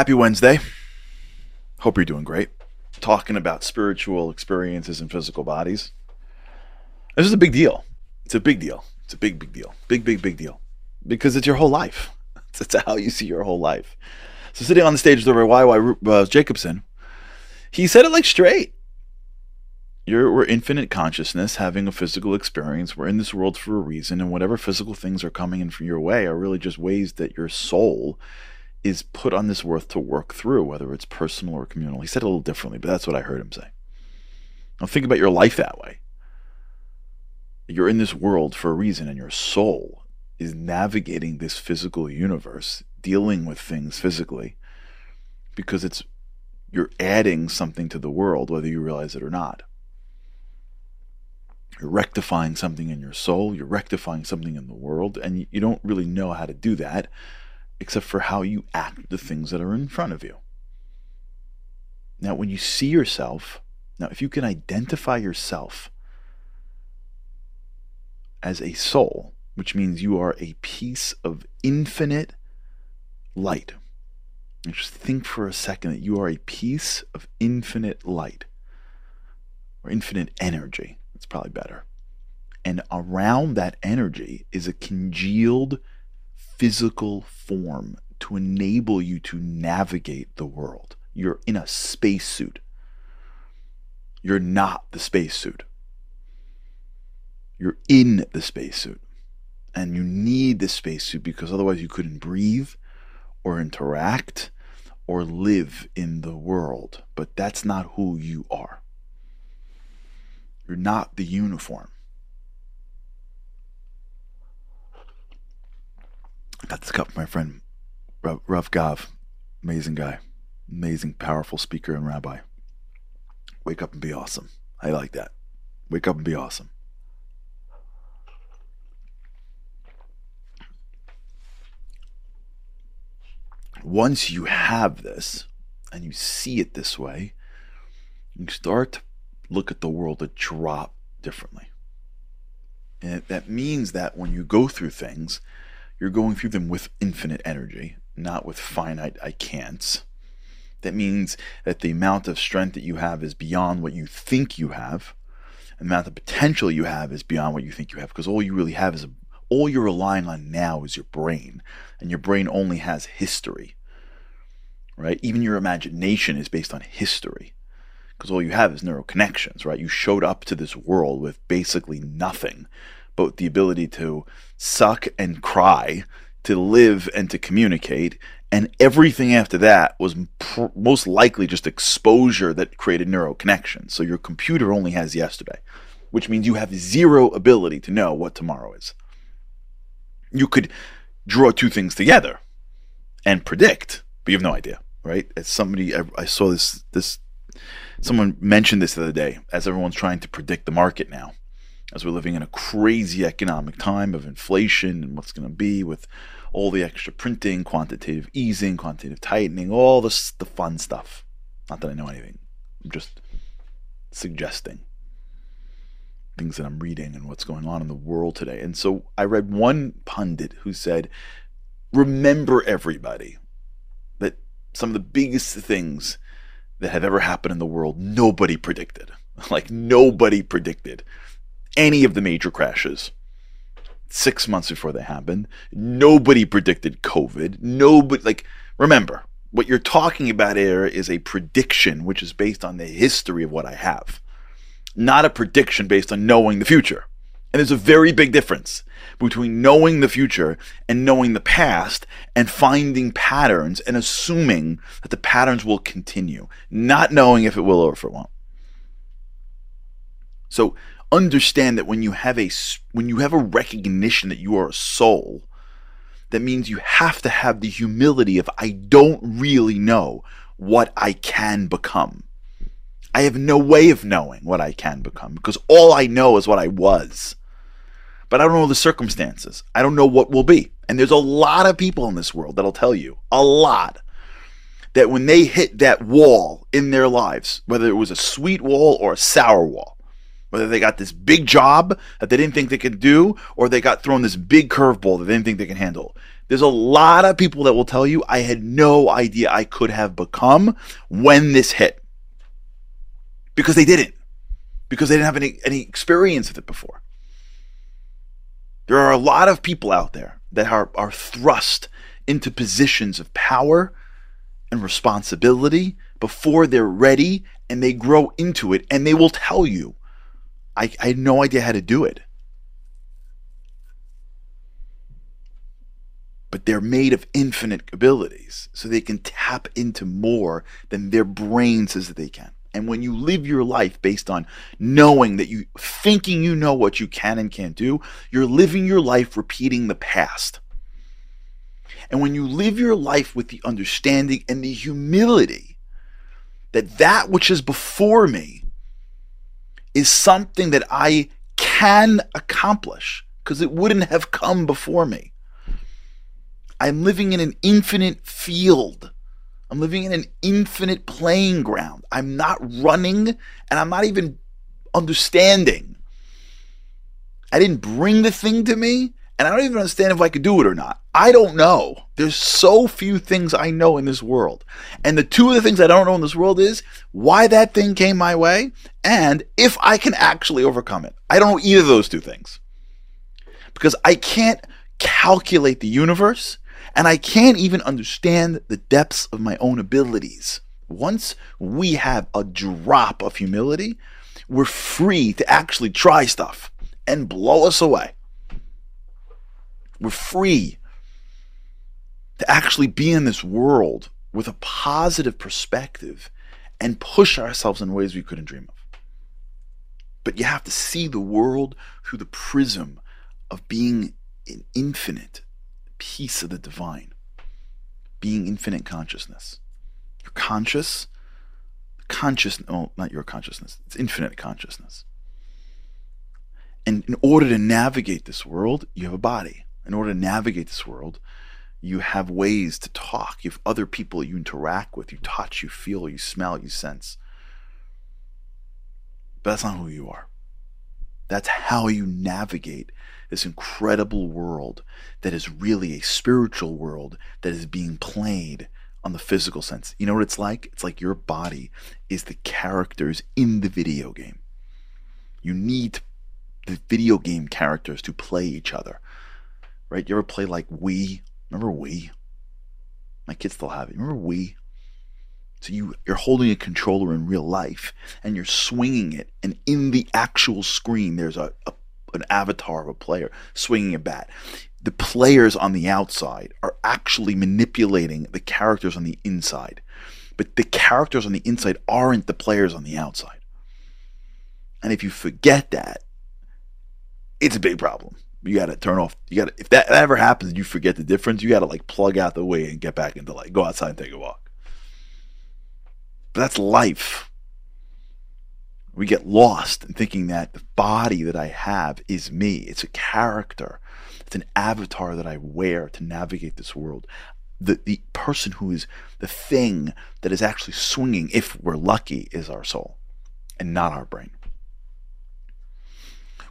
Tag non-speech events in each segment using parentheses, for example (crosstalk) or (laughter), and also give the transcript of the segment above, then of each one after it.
Happy Wednesday. Hope you're doing great. Talking about spiritual experiences and physical bodies. This is a big deal. It's a big deal. It's a big, big deal. Big, big, big deal. Because it's your whole life. (laughs) It's how you see your whole life. So, sitting on the stage with Y.Y. Uh, Jacobson, he said it like straight. You're, we're infinite consciousness having a physical experience. We're in this world for a reason, and whatever physical things are coming in from your way are really just ways that your soul is put on this earth to work through, whether it's personal or communal. He said it a little differently, but that's what I heard him say. Now think about your life that way. You're in this world for a reason, and your soul is navigating this physical universe, dealing with things physically, because it's you're adding something to the world, whether you realize it or not. You're rectifying something in your soul, you're rectifying something in the world, and you don't really know how to do that except for how you act the things that are in front of you. Now, when you see yourself, now, if you can identify yourself as a soul, which means you are a piece of infinite light, and just think for a second that you are a piece of infinite light or infinite energy. It's probably better. And around that energy is a congealed physical form to enable you to navigate the world. You're in a spacesuit. You're not the spacesuit. You're in the spacesuit. And you need the spacesuit because otherwise you couldn't breathe or interact or live in the world. But that's not who you are. You're not the uniform. Got this cup from my friend Rav Gav. Amazing guy. Amazing, powerful speaker and rabbi. Wake up and be awesome. I like that. Wake up and be awesome. Once you have this and you see it this way, you start to look at the world a drop differently. And that means that when you go through things, you're going through them with infinite energy, not with finite I can'ts. That means that the amount of strength that you have is beyond what you think you have. The amount of potential you have is beyond what you think you have because all you really have is a, all you're relying on now is your brain, and your brain only has history. Right? Even your imagination is based on history because all you have is neural connections, right? You showed up to this world with basically nothing but the ability to suck and cry, to live and to communicate. And everything after that was pr- most likely just exposure that created neural connections. So your computer only has yesterday, which means you have zero ability to know what tomorrow is. You could draw two things together and predict, but you have no idea, right? As somebody, I, I saw this, this, someone mentioned this the other day as everyone's trying to predict the market now as we're living in a crazy economic time of inflation and what's going to be with all the extra printing, quantitative easing, quantitative tightening, all this the fun stuff. Not that I know anything. I'm just suggesting things that I'm reading and what's going on in the world today. And so I read one pundit who said, "Remember everybody that some of the biggest things that have ever happened in the world nobody predicted. (laughs) Like nobody predicted." Any of the major crashes six months before they happened. Nobody predicted COVID. Nobody, like, remember, what you're talking about here is a prediction which is based on the history of what I have, not a prediction based on knowing the future. And there's a very big difference between knowing the future and knowing the past and finding patterns and assuming that the patterns will continue, not knowing if it will or if it won't. So understand that when you have a when you have a recognition that you are a soul that means you have to have the humility of I don't really know what I can become. I have no way of knowing what I can become because all I know is what I was. But I don't know the circumstances. I don't know what will be. And there's a lot of people in this world that'll tell you, a lot, that when they hit that wall in their lives, whether it was a sweet wall or a sour wall, whether they got this big job that they didn't think they could do, or they got thrown this big curveball that they didn't think they can handle. There's a lot of people that will tell you, I had no idea I could have become when this hit. Because they didn't. Because they didn't have any, any experience with it before. There are a lot of people out there that are, are thrust into positions of power and responsibility before they're ready and they grow into it and they will tell you I, I had no idea how to do it. But they're made of infinite abilities, so they can tap into more than their brain says that they can. And when you live your life based on knowing that you, thinking you know what you can and can't do, you're living your life repeating the past. And when you live your life with the understanding and the humility that that which is before me is something that I can accomplish because it wouldn't have come before me. I'm living in an infinite field. I'm living in an infinite playing ground. I'm not running and I'm not even understanding. I didn't bring the thing to me and I don't even understand if I could do it or not. I don't know. There's so few things I know in this world. And the two of the things I don't know in this world is why that thing came my way and if I can actually overcome it. I don't know either of those two things. Because I can't calculate the universe and I can't even understand the depths of my own abilities. Once we have a drop of humility, we're free to actually try stuff and blow us away. We're free to actually be in this world with a positive perspective and push ourselves in ways we couldn't dream of. But you have to see the world through the prism of being an infinite piece of the divine, being infinite consciousness. You're conscious, conscious, oh, not your consciousness, it's infinite consciousness. And in order to navigate this world, you have a body in order to navigate this world, you have ways to talk. You have other people you interact with. You touch, you feel, you smell, you sense. But that's not who you are. That's how you navigate this incredible world that is really a spiritual world that is being played on the physical sense. You know what it's like? It's like your body is the characters in the video game. You need the video game characters to play each other right? You ever play like Wii? Remember Wii? My kids still have it. Remember Wii? So you you're holding a controller in real life and you're swinging it, and in the actual screen there's a, a an avatar of a player swinging a bat. The players on the outside are actually manipulating the characters on the inside, but the characters on the inside aren't the players on the outside. And if you forget that, it's a big problem you got to turn off. You got to if that ever happens, you forget the difference. You got to like plug out the way and get back into like go outside and take a walk. But that's life. We get lost in thinking that the body that I have is me. It's a character. It's an avatar that I wear to navigate this world. The the person who is the thing that is actually swinging, if we're lucky, is our soul, and not our brain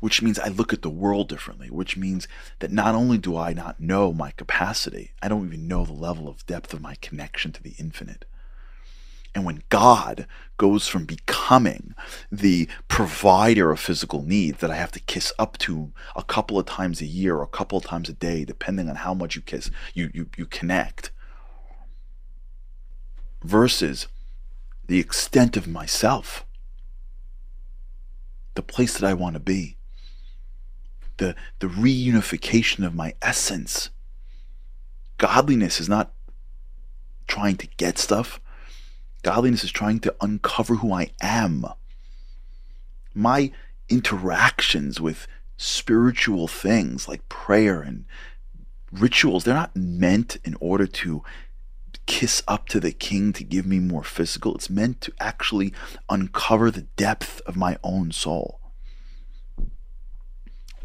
which means I look at the world differently, which means that not only do I not know my capacity, I don't even know the level of depth of my connection to the infinite. And when God goes from becoming the provider of physical needs that I have to kiss up to a couple of times a year or a couple of times a day, depending on how much you kiss, you, you, you connect, versus the extent of myself, the place that I want to be, the, the reunification of my essence. Godliness is not trying to get stuff. Godliness is trying to uncover who I am. My interactions with spiritual things like prayer and rituals, they're not meant in order to kiss up to the king to give me more physical. It's meant to actually uncover the depth of my own soul.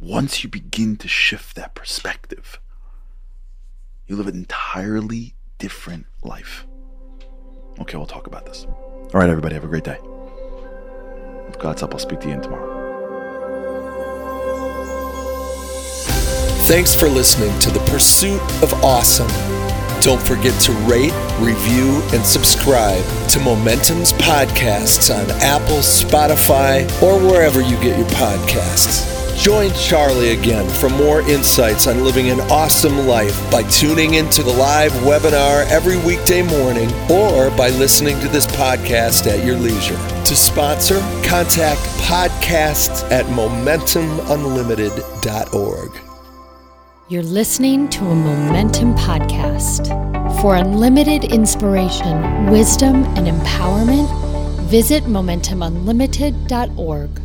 Once you begin to shift that perspective, you live an entirely different life. Okay, we'll talk about this. All right, everybody, have a great day. With God's help, I'll speak to you in tomorrow. Thanks for listening to The Pursuit of Awesome. Don't forget to rate, review, and subscribe to Momentum's podcasts on Apple, Spotify, or wherever you get your podcasts. Join Charlie again for more insights on living an awesome life by tuning into the live webinar every weekday morning or by listening to this podcast at your leisure. To sponsor, contact podcasts at momentumunlimited.org. You're listening to a Momentum podcast. For unlimited inspiration, wisdom, and empowerment, visit MomentumUnlimited.org.